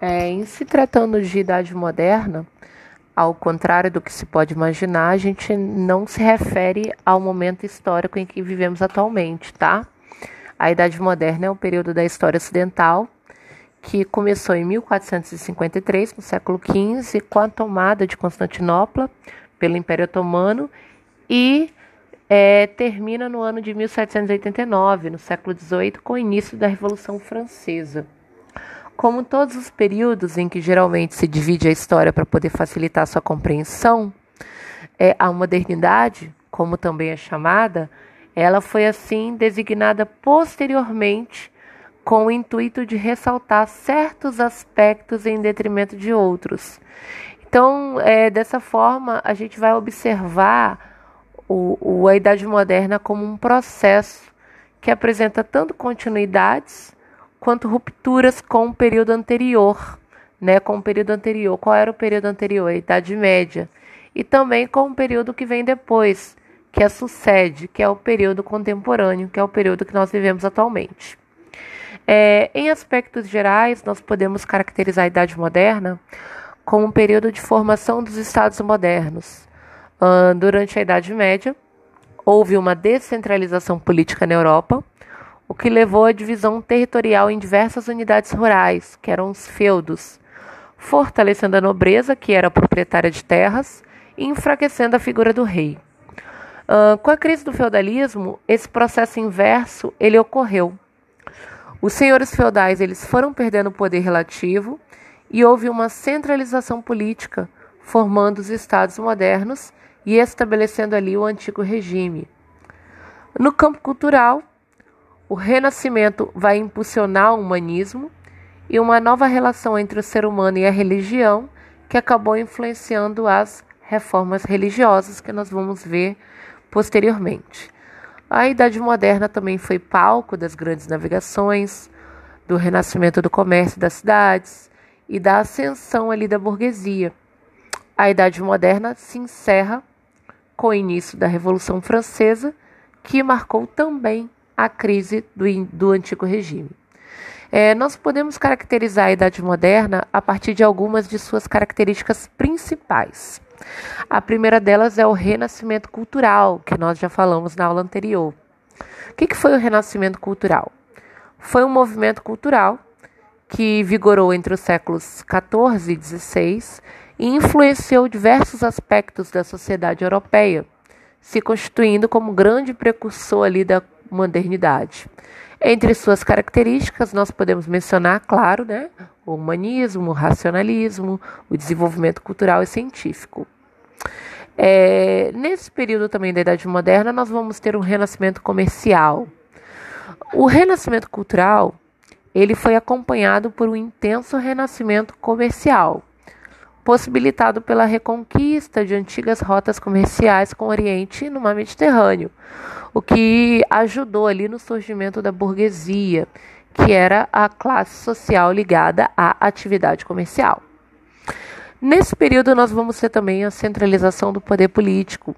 É, em se tratando de idade moderna, ao contrário do que se pode imaginar, a gente não se refere ao momento histórico em que vivemos atualmente, tá? A Idade Moderna é um período da história ocidental que começou em 1453, no século XV, com a tomada de Constantinopla pelo Império Otomano e é, termina no ano de 1789, no século XVIII, com o início da Revolução Francesa. Como todos os períodos em que geralmente se divide a história para poder facilitar sua compreensão, é, a modernidade, como também é chamada, ela foi assim designada posteriormente com o intuito de ressaltar certos aspectos em detrimento de outros. Então, é, dessa forma, a gente vai observar o, o, a Idade Moderna como um processo que apresenta tanto continuidades quanto rupturas com o período anterior, né, com o período anterior. Qual era o período anterior? A Idade Média. E também com o período que vem depois, que a sucede, que é o período contemporâneo, que é o período que nós vivemos atualmente. É, em aspectos gerais, nós podemos caracterizar a Idade Moderna como um período de formação dos Estados modernos. Uh, durante a Idade Média, houve uma descentralização política na Europa, o que levou à divisão territorial em diversas unidades rurais, que eram os feudos, fortalecendo a nobreza, que era proprietária de terras, e enfraquecendo a figura do rei. Uh, com a crise do feudalismo, esse processo inverso ele ocorreu. Os senhores feudais eles foram perdendo poder relativo e houve uma centralização política, formando os estados modernos e estabelecendo ali o antigo regime. No campo cultural, o Renascimento vai impulsionar o humanismo e uma nova relação entre o ser humano e a religião que acabou influenciando as reformas religiosas que nós vamos ver posteriormente. A Idade Moderna também foi palco das grandes navegações, do renascimento do comércio das cidades e da ascensão ali da burguesia. A Idade Moderna se encerra com o início da Revolução Francesa, que marcou também a crise do, do antigo regime. É, nós podemos caracterizar a Idade Moderna a partir de algumas de suas características principais. A primeira delas é o renascimento cultural, que nós já falamos na aula anterior. O que, que foi o renascimento cultural? Foi um movimento cultural que vigorou entre os séculos XIV e XVI e influenciou diversos aspectos da sociedade europeia, se constituindo como grande precursor ali da modernidade. Entre suas características, nós podemos mencionar, claro, né, o humanismo, o racionalismo, o desenvolvimento cultural e científico. É, nesse período também da Idade Moderna, nós vamos ter um renascimento comercial. O renascimento cultural ele foi acompanhado por um intenso renascimento comercial, possibilitado pela reconquista de antigas rotas comerciais com o Oriente no Mar Mediterrâneo, o que ajudou ali no surgimento da burguesia, que era a classe social ligada à atividade comercial. Nesse período, nós vamos ter também a centralização do poder político,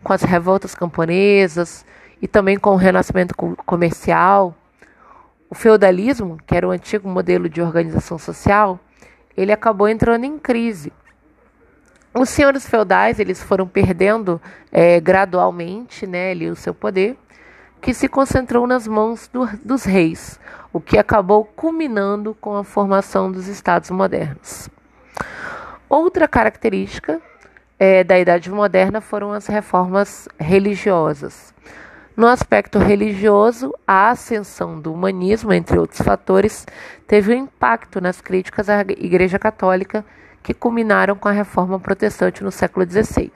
com as revoltas camponesas e também com o renascimento comercial. O feudalismo, que era o antigo modelo de organização social, ele acabou entrando em crise os senhores feudais eles foram perdendo é, gradualmente né, ali, o seu poder, que se concentrou nas mãos do, dos reis, o que acabou culminando com a formação dos estados modernos. Outra característica é, da Idade Moderna foram as reformas religiosas. No aspecto religioso, a ascensão do humanismo, entre outros fatores, teve um impacto nas críticas à Igreja Católica que culminaram com a reforma protestante no século XVI.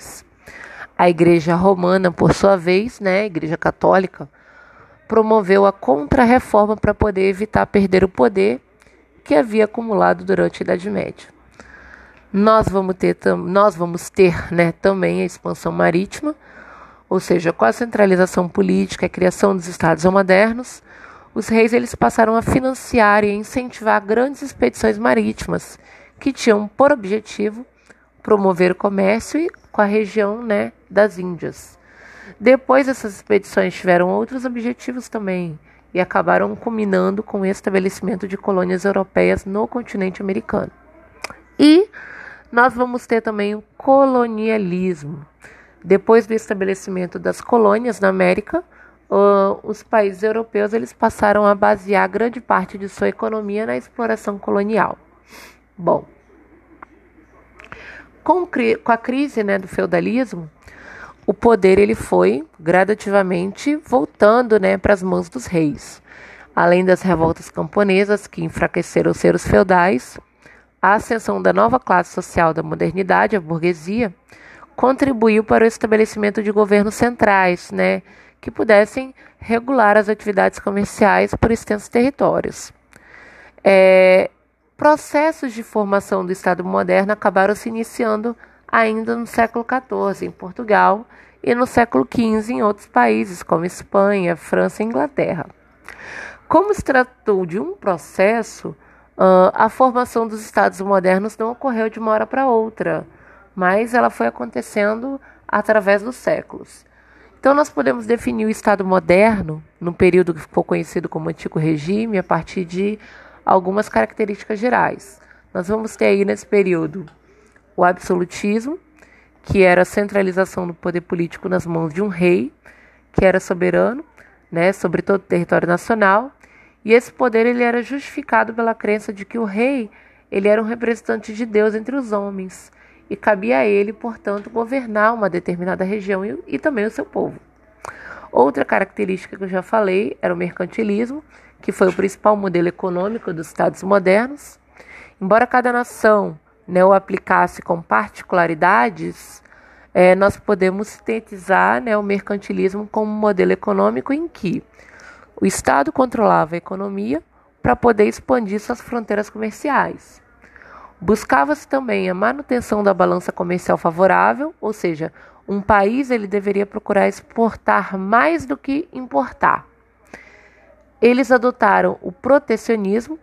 A Igreja Romana, por sua vez, né, a Igreja Católica, promoveu a contra-reforma para poder evitar perder o poder que havia acumulado durante a Idade Média. Nós vamos ter, nós vamos ter né, também a expansão marítima, ou seja, com a centralização política e a criação dos estados modernos, os reis eles passaram a financiar e incentivar grandes expedições marítimas que tinham por objetivo promover o comércio com a região né, das Índias. Depois essas expedições tiveram outros objetivos também, e acabaram culminando com o estabelecimento de colônias europeias no continente americano. E nós vamos ter também o colonialismo. Depois do estabelecimento das colônias na América, uh, os países europeus eles passaram a basear grande parte de sua economia na exploração colonial. Bom, com, com a crise né, do feudalismo, o poder ele foi gradativamente voltando né, para as mãos dos reis. Além das revoltas camponesas que enfraqueceram os seus feudais, a ascensão da nova classe social da modernidade, a burguesia, contribuiu para o estabelecimento de governos centrais, né, que pudessem regular as atividades comerciais por extensos territórios. É, processos de formação do Estado moderno acabaram se iniciando ainda no século XIV em Portugal e no século XV em outros países, como Espanha, França e Inglaterra. Como se tratou de um processo, a formação dos Estados modernos não ocorreu de uma hora para outra, mas ela foi acontecendo através dos séculos. Então, nós podemos definir o Estado moderno, no período que ficou conhecido como Antigo Regime, a partir de algumas características gerais. Nós vamos ter aí nesse período o absolutismo, que era a centralização do poder político nas mãos de um rei, que era soberano, né, sobre todo o território nacional, e esse poder ele era justificado pela crença de que o rei ele era um representante de Deus entre os homens e cabia a ele, portanto, governar uma determinada região e, e também o seu povo. Outra característica que eu já falei era o mercantilismo, que foi o principal modelo econômico dos estados modernos. Embora cada nação né, o aplicasse com particularidades, é, nós podemos sintetizar né, o mercantilismo como um modelo econômico em que o Estado controlava a economia para poder expandir suas fronteiras comerciais. Buscava-se também a manutenção da balança comercial favorável, ou seja, um país ele deveria procurar exportar mais do que importar. Eles adotaram o protecionismo,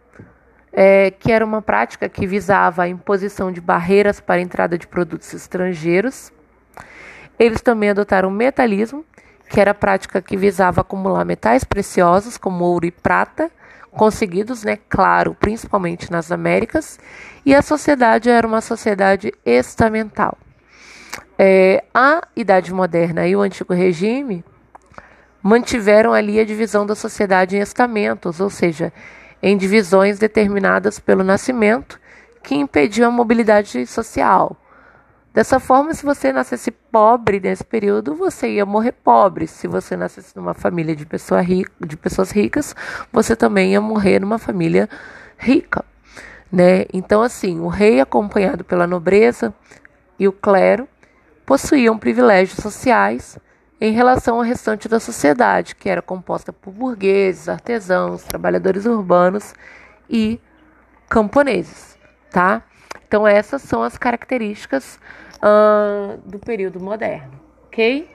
é, que era uma prática que visava a imposição de barreiras para a entrada de produtos estrangeiros. Eles também adotaram o metalismo, que era a prática que visava acumular metais preciosos, como ouro e prata, conseguidos, né, claro, principalmente nas Américas, e a sociedade era uma sociedade estamental. É, a Idade Moderna e o Antigo Regime mantiveram ali a divisão da sociedade em estamentos, ou seja, em divisões determinadas pelo nascimento, que impediam a mobilidade social. Dessa forma, se você nascesse pobre nesse período, você ia morrer pobre. Se você nascesse numa família de, pessoa rica, de pessoas ricas, você também ia morrer numa família rica. Né? Então, assim, o rei, acompanhado pela nobreza e o clero, possuíam privilégios sociais em relação ao restante da sociedade, que era composta por burgueses, artesãos, trabalhadores urbanos e camponeses, tá? Então essas são as características uh, do período moderno, ok?